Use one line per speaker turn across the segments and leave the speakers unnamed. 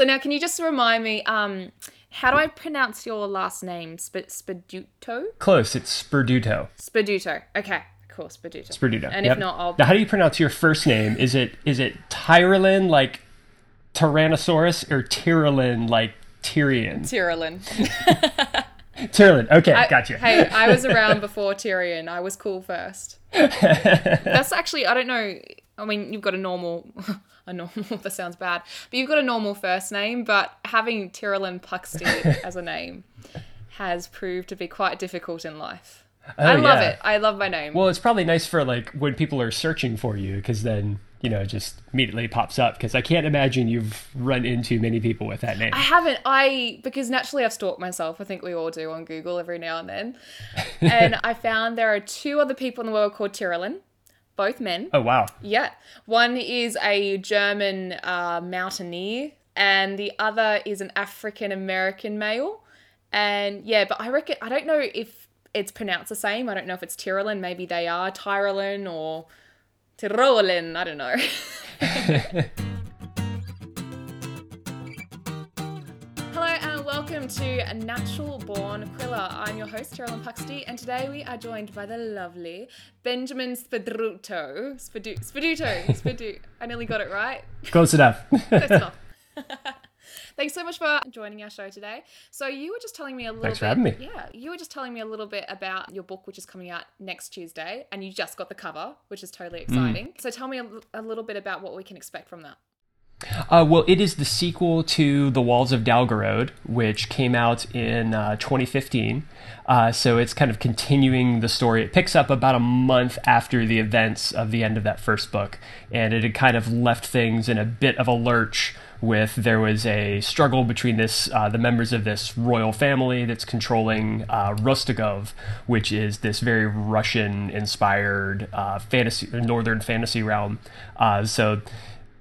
So now, can you just remind me? Um, how do I pronounce your last name? Sp- Spaduto.
Close. It's Sperduto.
Spaduto. Okay. Cool. Spaduto.
Sperduto.
And
yep.
if not, I'll.
Now, how do you pronounce your first name? Is it is it Tyrolin like Tyrannosaurus or Tyrolin like Tyrion?
Tyrolin.
Tyrolin. Okay,
I-
gotcha.
Hey, I was around before Tyrion. I was cool first. That's actually I don't know. I mean, you've got a normal, a normal. That sounds bad, but you've got a normal first name. But having Tyrolin Puxty as a name has proved to be quite difficult in life. Oh, I love
Oh, yeah.
it. I love my name.
Well, it's probably nice for like when people are searching for you because then you know it just immediately pops up. Because I can't imagine you've run into many people with that name.
I haven't. I because naturally I've stalked myself. I think we all do on Google every now and then. and I found there are two other people in the world called Tyrolin, both men.
Oh wow.
Yeah. One is a German uh, mountaineer, and the other is an African American male. And yeah, but I reckon, I don't know if it's pronounced the same. I don't know if it's Tyrolin. Maybe they are Tyrolin or Tyrolin. I don't know. welcome to a Natural Born Quiller. I'm your host, Tyrolin Puxty, and today we are joined by the lovely Benjamin Spaduto. Spadu- Spaduto. Spadu- I nearly got it right.
Close enough.
Enough. Thanks so much for joining our show today. So you were just telling me a little
Thanks
bit.
for having me.
Yeah, you were just telling me a little bit about your book, which is coming out next Tuesday, and you just got the cover, which is totally
Mm.
exciting. So tell me a, a little bit about what we can expect from that.
Uh, well, it is the sequel to The Walls of Dalgorod, which came out in uh, 2015. Uh, so it's kind of continuing the story. It picks up about a month after the events of the end of that first book, and it had kind of left things in a bit of a lurch. With there was a struggle between this uh, the members of this royal family that's controlling uh, Rostigov, which is this very Russian-inspired uh, fantasy northern fantasy realm. So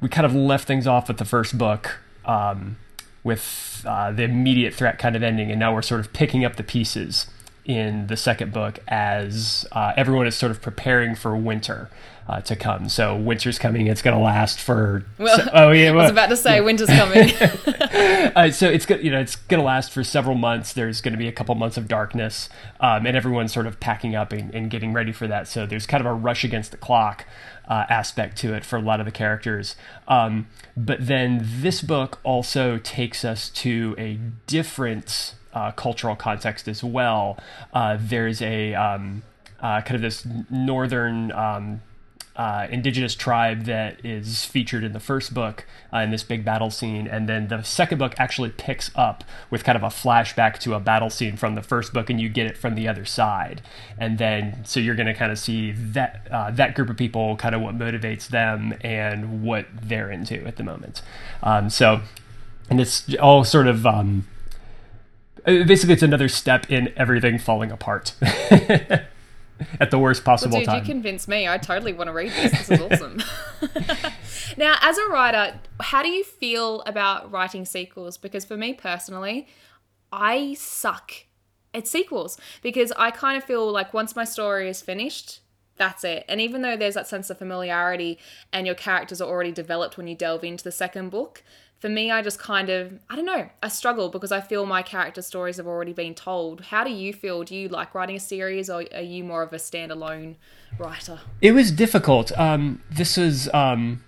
we kind of left things off with the first book um, with uh, the immediate threat kind of ending, and now we're sort of picking up the pieces in the second book as uh, everyone is sort of preparing for winter uh, to come. So winter's coming; it's going to last for.
Well,
so- oh yeah,
I was about to say winter's coming.
uh, so it's you know it's going to last for several months. There's going to be a couple months of darkness, um, and everyone's sort of packing up and, and getting ready for that. So there's kind of a rush against the clock uh, aspect to it for a lot of the characters. Um, but then this book also takes us to a different uh, cultural context as well. Uh, there's a um, uh, kind of this northern. Um, uh, indigenous tribe that is featured in the first book uh, in this big battle scene, and then the second book actually picks up with kind of a flashback to a battle scene from the first book, and you get it from the other side, and then so you're going to kind of see that that group of people, kind of what motivates them and what they're into at the moment. Um, so, and it's all sort of. Um, Uh, basically, it's another step in everything falling apart at the worst possible well,
Dude,
time.
you convinced me. I totally want to read this. This is awesome. now, as a writer, how do you feel about writing sequels? Because for me personally, I suck at sequels because I kind of feel like once my story is finished, that's it. And even though there's that sense of familiarity and your characters are already developed when you delve into the second book, for me, I just kind of, I don't know, I struggle because I feel my character stories have already been told. How do you feel? Do you like writing a series or are you more of a standalone writer?
It was difficult. Um, this was. Um,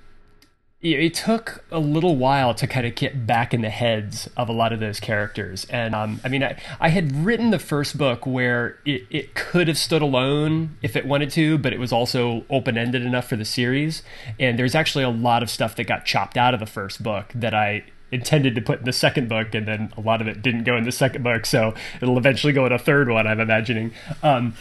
it, took a little while to kind of get back in the heads of a lot of those characters, and um, I mean, I, I had written the first book where it, it could have stood alone if it wanted to, but it was also open ended enough for the series. And there's actually a lot of stuff that got chopped out of the first book that I intended to put in the second book, and then a lot of it didn't go in the second book, so it'll eventually go in a third one. I'm imagining. Um,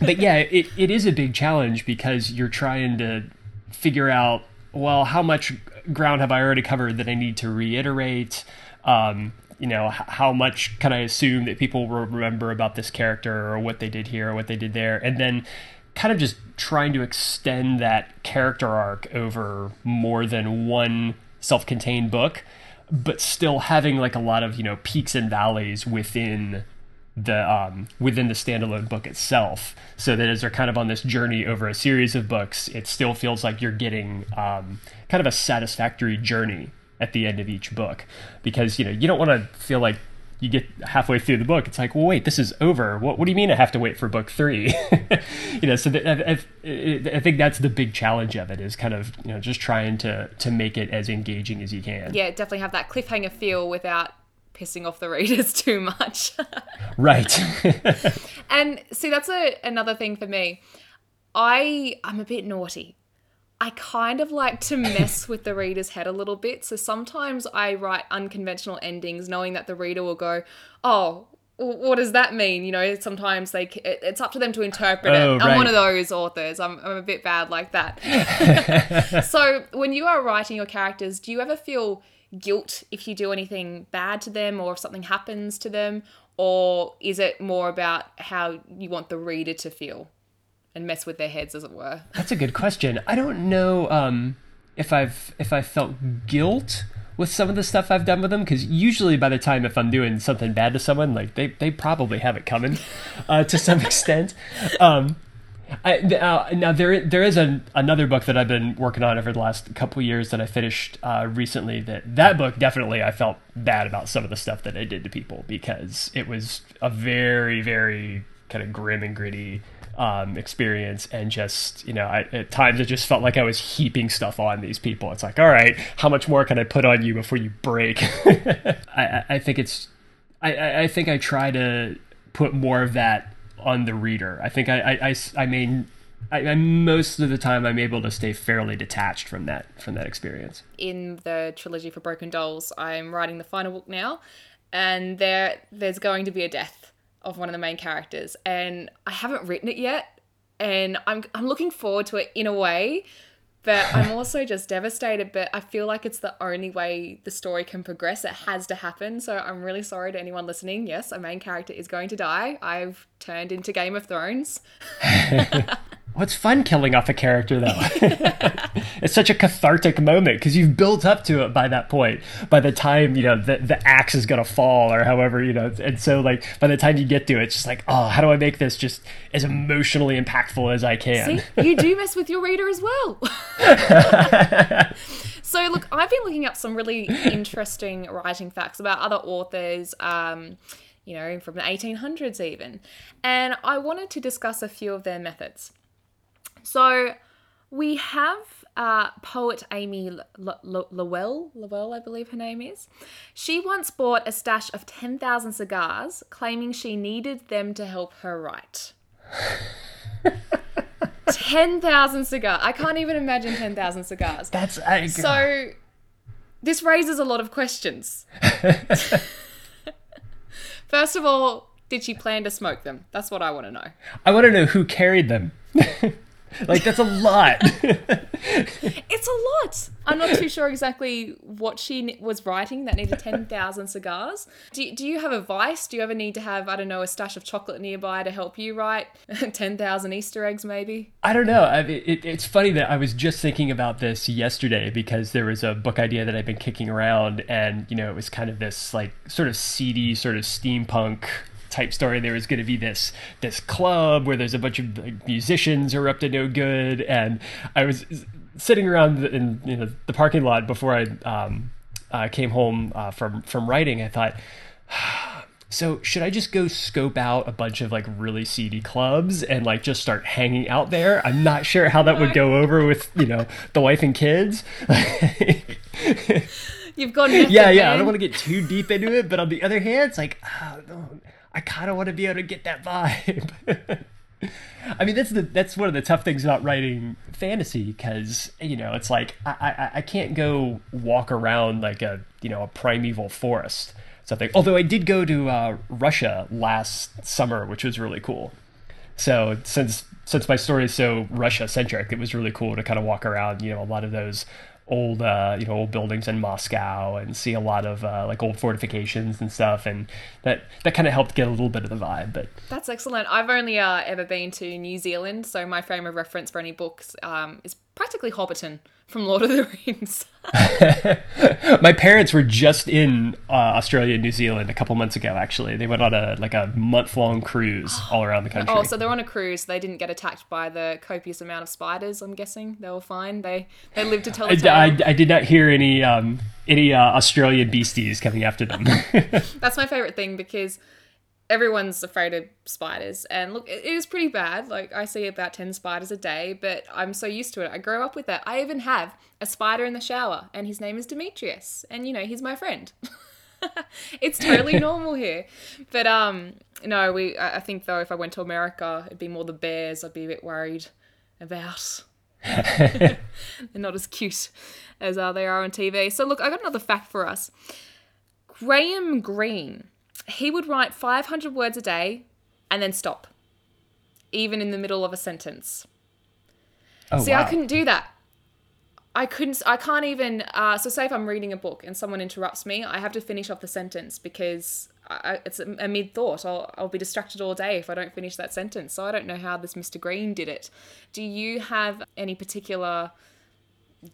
but yeah, it, it is a big challenge because you're trying to figure out well how much ground have I already covered that I need to reiterate. Um, you know, how much can I assume that people will remember about this character or what they did here or what they did there, and then kind of just trying to extend that character arc over more than one self-contained book, but still having like a lot of you know peaks and valleys within the um, within the standalone book itself, so that as they're kind of on this journey over a series of books, it still feels like you're getting um, kind of a satisfactory journey at the end of each book because you know you don't want to feel like you get halfway through the book, it's like, well, wait, this is over. What, what do you mean I have to wait for book three? you know, so I, I, I, think that's the big challenge of it is kind of you know just trying to to make it as engaging as you can.
Yeah, definitely have that cliffhanger feel without pissing off the readers too much.
right.
and see, that's a, another thing for me. I I'm a bit naughty. I kind of like to mess with the reader's head a little bit. So sometimes I write unconventional endings knowing that the reader will go, "Oh, what does that mean? You know, sometimes they it's up to them to interpret oh, it. I'm one of those authors. I'm, I'm a bit bad like that. so when you are writing your characters, do you ever feel guilt if you do anything bad to them or if something happens to them, or is it more about how you want the reader to feel? and mess with their heads, as it were?
That's a good question. I don't know um, if I've if I felt guilt with some of the stuff I've done with them because usually by the time if I'm doing something bad to someone, like they they probably have it coming uh, to some extent. Um, I, uh, now there there is another book that I've been working on over the last couple years that I finished uh, recently. That that book definitely I felt bad about some of the stuff that I did to people because it was a very very kind of grim and gritty um, experience and just you know I, at times it just felt like i was heaping stuff on these people it's like all right how much more can i put on you before you break I, I think it's I, I think i try to put more of that on the reader i think i i, I, I mean I, I, most of the time I'm able to stay fairly detached from that from that experience.
In the trilogy for Broken Dolls, I'm writing the final book now, and there there's going to be a death of one of the main characters, and I haven't written it yet, and I'm I'm looking forward to it in a way, but I'm also just devastated. But I feel like it's the only way the story can progress. It has to happen. So I'm really sorry to anyone listening. Yes, a main character is going to die. I've turned into Game of Thrones.
What's fun killing off a character though? it's such a cathartic moment because you've built up to it by that point. By the time you know the the axe is gonna fall or however you know, and so like by the time you get to it, it's just like, oh, how do I make this just as emotionally impactful as I can?
See, you do mess with your reader as well. so look, I've been looking up some really interesting writing facts about other authors. Um, you know, from the 1800s even. And I wanted to discuss a few of their methods. So we have uh, poet Amy Lowell, Lowell, I believe her name is. She once bought a stash of 10,000 cigars, claiming she needed them to help her write. 10,000 cigars. I can't even imagine 10,000 cigars.
That's a
So this raises a lot of questions. First of all, did she plan to smoke them? That's what I want to know.
I want to know who carried them. Like that's a lot.
it's a lot. I'm not too sure exactly what she was writing that needed 10,000 cigars. Do, do you have a advice? Do you ever need to have, I don't know, a stash of chocolate nearby to help you write 10,000 Easter eggs maybe?
I don't know. I mean, it, it's funny that I was just thinking about this yesterday because there was a book idea that I've been kicking around and, you know, it was kind of this like sort of seedy, sort of steampunk type story. There was going to be this this club where there's a bunch of like, musicians who are up to no good, and I was sitting around in you know the parking lot before I um, uh, came home uh, from from writing. I thought. So should I just go scope out a bunch of like really seedy clubs and like just start hanging out there? I'm not sure how that would go over with you know the wife and kids.
You've gone.
Yeah, yeah. I don't want to get too deep into it, but on the other hand, it's like, oh, no, I kind of want to be able to get that vibe. I mean, that's the that's one of the tough things about writing fantasy because you know it's like I, I I can't go walk around like a you know a primeval forest something. Although I did go to uh, Russia last summer, which was really cool. So since since my story is so Russia centric, it was really cool to kind of walk around. You know, a lot of those old uh, you know old buildings in Moscow and see a lot of uh, like old fortifications and stuff and that that kind of helped get a little bit of the vibe but
that's excellent. I've only uh, ever been to New Zealand so my frame of reference for any books um, is practically Hobbiton from Lord of the Rings.
My parents were just in uh, Australia and New Zealand a couple months ago. Actually, they went on a like a month long cruise all around the country.
Oh, so they're on a cruise. They didn't get attacked by the copious amount of spiders. I'm guessing they were fine. They they lived to tell the
I,
tale.
I, I did not hear any um, any uh, Australian beasties coming after them.
That's my favorite thing because everyone's afraid of spiders. And look, it is pretty bad. Like, I see about 10 spiders a day, but I'm so used to it. I grow up with that. I even have a spider in the shower, and his name is Demetrius. And, you know, he's my friend. it's totally normal here. But, um, no, we, I think, though, if I went to America, it'd be more the bears I'd be a bit worried about. They're not as cute as uh, they are on TV. So, look, I got another fact for us. Graham Greene, he would write 500 words a day and then stop, even in the middle of a sentence.
oh,
See,
wow.
I couldn't do that. I couldn't, I can't even, uh, so say if I'm reading a book and someone interrupts me, I have to finish off the sentence because I, it's a, a mid thought. I'll, I'll be distracted all day if I don't finish that sentence. So I don't know how this Mr. Greene did it. Do you have any particular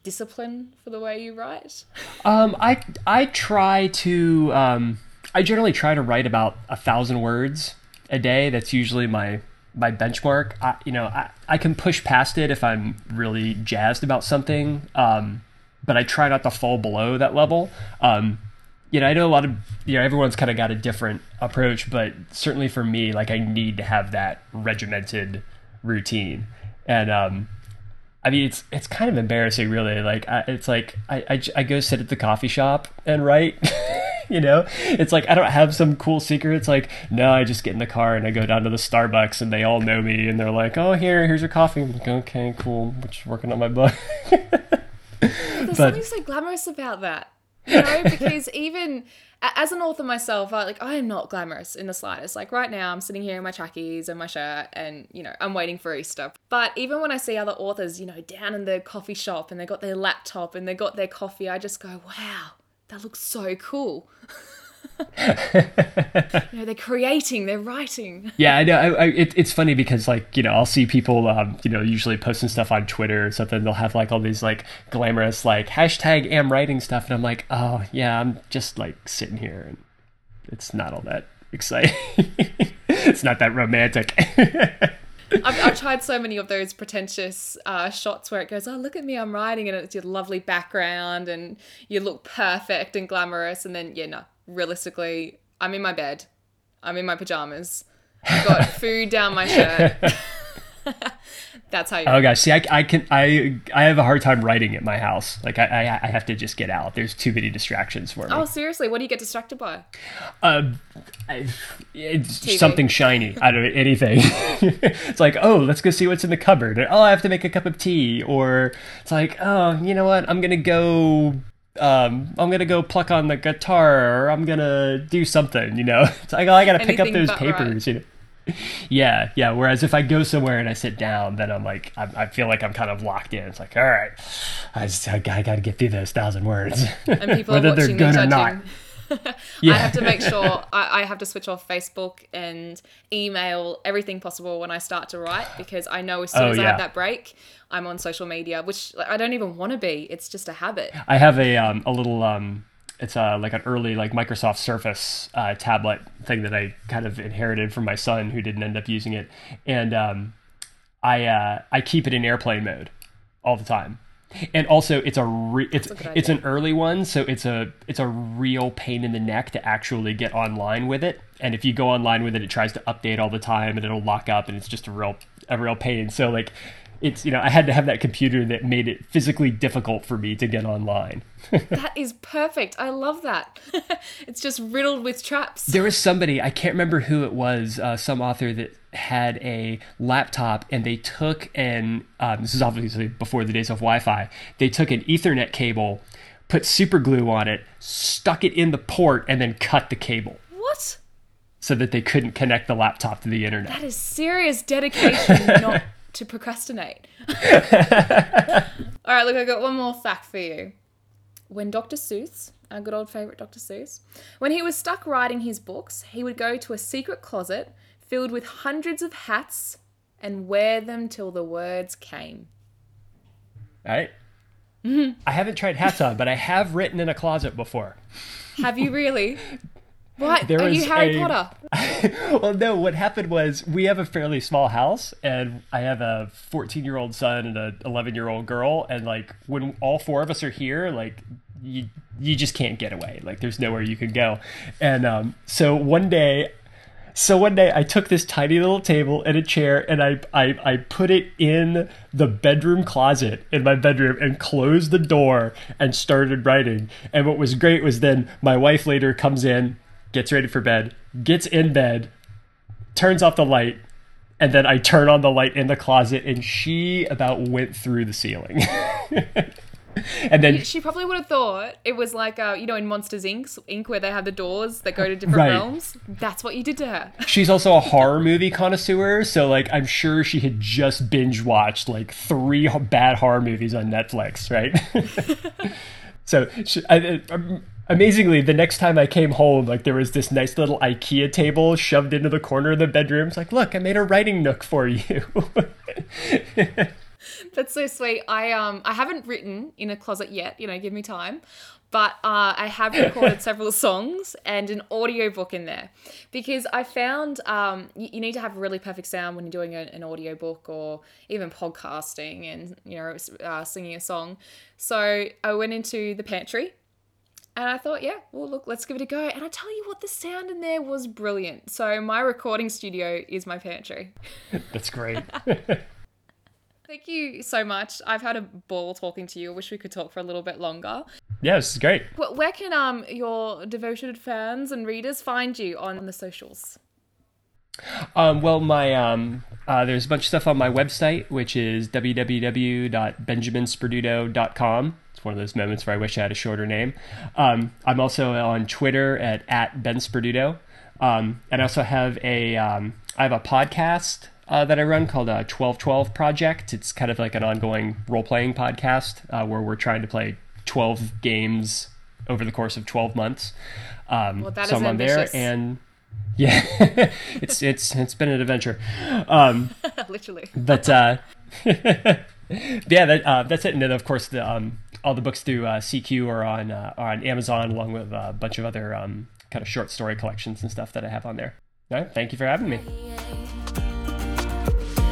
discipline for the way you write?
Um, I I try to um, I generally try to write about a thousand words a day. That's usually my my benchmark. I, you know, I, I can push past it if I'm really jazzed about something. Um, but I try not to fall below that level. Um, you know, I know a lot of you know everyone's kind of got a different approach, but certainly for me, like I need to have that regimented routine, and um, I mean, it's it's kind of embarrassing, really. Like, I, it's like I, I, I go sit at the coffee shop and write. you know, it's like I don't have some cool secret. It's like no, I just get in the car and I go down to the Starbucks and they all know me and they're like, oh, here, here's your coffee. I'm like, okay, cool. I'm just working on my book.
There's
But-
something so glamorous about that. You know, because even as an author myself, I like I am not glamorous in the slightest. Like right now, I'm sitting here in my trackies and my shirt, and you know I'm waiting for Easter. But even when I see other authors, you know, down in the coffee shop and they got their laptop and they got their coffee, I just go, wow, that looks so cool. you know, they're creating, they're writing.
Yeah, I know. I, I, it, it's funny because like you know I'll see people um, you know usually posting stuff on Twitter or something. They'll have like all these like glamorous like hashtag am writing stuff, and I'm like, oh yeah, I'm just like sitting here, and it's not all that exciting. it's not that romantic.
I've, I've tried so many of those pretentious uh, shots where it goes, "Oh, look at me, I'm writing," and it's your lovely background, and you look perfect and glamorous, and then yeah, no, realistically, I'm in my bed, I'm in my pajamas, I've got food down my shirt. That's how you.
oh gosh, see, I, I can I I have a hard time writing at my house. Like I, I I have to just get out. There's too many distractions for me.
Oh, seriously, what do you get distracted by?
Uh, I, it's
TV.
something shiny out of anything. it's like, oh, let's go see what's in the cupboard. Or, oh, I have to make a cup of tea. Or it's like, oh, you know what? I'm gonna go. Um, I'm gonna go pluck on the guitar, or I'm gonna do something. You know, it's like, oh, I gotta pick up those
but right.
papers. You know. Yeah, yeah. Whereas if I go somewhere and I sit down, then I'm like, I, I feel like I'm kind of locked in. It's like, all right, I just, I, got to get through those thousand words,
And people
whether
are
they're
watching
good or
judging.
not.
I have to make sure I, I have to switch off Facebook and email everything possible when I start to write because I know as soon
Oh,
as I have that break, I'm on social media, which like, I don't even want to be. It's just a habit.
I have a um, a little um, it's uh, like an early like Microsoft Surface uh, tablet thing that I kind of inherited from my son who didn't end up using it, and um, I uh, I keep it in airplane mode all the time. And also, it's a re- it's
a
it's an early one, so it's a it's a real pain in the neck to actually get online with it. And if you go online with it, it tries to update all the time, and it'll lock up, and it's just a real a real pain. So like, it's you know I had to have that computer that made it physically difficult for me to get online.
That is perfect. I love that. it's just riddled with traps.
There was somebody, I can't remember who it was, uh, some author that had a laptop and they took an, um, this is obviously before the days of Wi Fi, they took an Ethernet cable, put super glue on it, stuck it in the port, and then cut the cable
What?
so that they couldn't connect the laptop to the internet.
That is serious dedication not to procrastinate. All right, look, I got one more fact for you. When Dr. Seuss, our good old favorite Dr. Seuss, when he was stuck writing his books, he would go to a secret closet filled with hundreds of hats and wear them till the words came.
Right? Mm-hmm. I haven't tried hats on, but I have written in a closet before.
Have you really? What?
There
Are you Harry
a-
Potter?
well, no, what happened was we have a fairly small house, and I have a 14 year old son and an 11 year old girl. And like when all four of us are here, like you you just can't get away. Like there's nowhere you can go. And um, so one day. So one day I took this tiny little table and a chair and I, I, I put it in the bedroom closet in my bedroom and closed the door and started writing. And what was great was then my wife later comes in, gets ready for bed, gets in bed, turns off the light, and then I turn on the light in the closet and she about went through the ceiling. and then
She probably would have thought it was like, uh, you know, in Monsters Inc., Inc., where they have the doors that go to different
Right.
realms. That's what you did to her.
she's also a horror movie connoisseur, so like I'm sure she had just binge watched like three bad horror movies on Netflix, right? so she, I, um, amazingly, the next time I came home, like there was this nice little IKEA table shoved into the corner of the bedroom. It's like, look, I made a writing nook for you.
That's so sweet. I um I haven't written in a closet yet, you know, give me time. But uh, I have recorded several songs and an audiobook in there because I found um, you, you need to have really perfect sound when you're doing a, an audiobook or even podcasting and you know uh, singing a song. So I went into the pantry and I thought, yeah, well, look, let's give it a go. And I tell you what, the sound in there was brilliant. So my recording studio is my pantry.
That's great.
Thank you so much. I've had a ball talking to you. I wish we could talk for a little bit longer.
yeah, this is great.
Wh- Where can um your devoted fans and readers find you on the socials?
Um, well, my um, uh, there's a bunch of stuff on my website, which is www.benjaminsperduto.com. It's one of those moments where I wish I had a shorter name. Um, I'm also on Twitter at at Ben Sperduto, um, and I also have a um, I have a podcast uh, that I run called uh, 1212 Project. It's kind of like an ongoing role playing podcast uh, where we're trying to play 12 games over the course of 12 months. Um,
Well, that
so
is
I'm on there and yeah, it's it's it's been an adventure. Um,
Literally.
but uh, yeah, that, uh, that's it. And then of course the um, all the books through uh, CQ are on uh, are on Amazon, along with a bunch of other um, kind of short story collections and stuff that I have on there. All right, thank you for having me.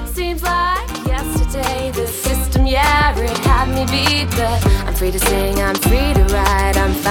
Seems like yesterday the system, yeah, it had me beat, but I'm free to sing, I'm free to I'm.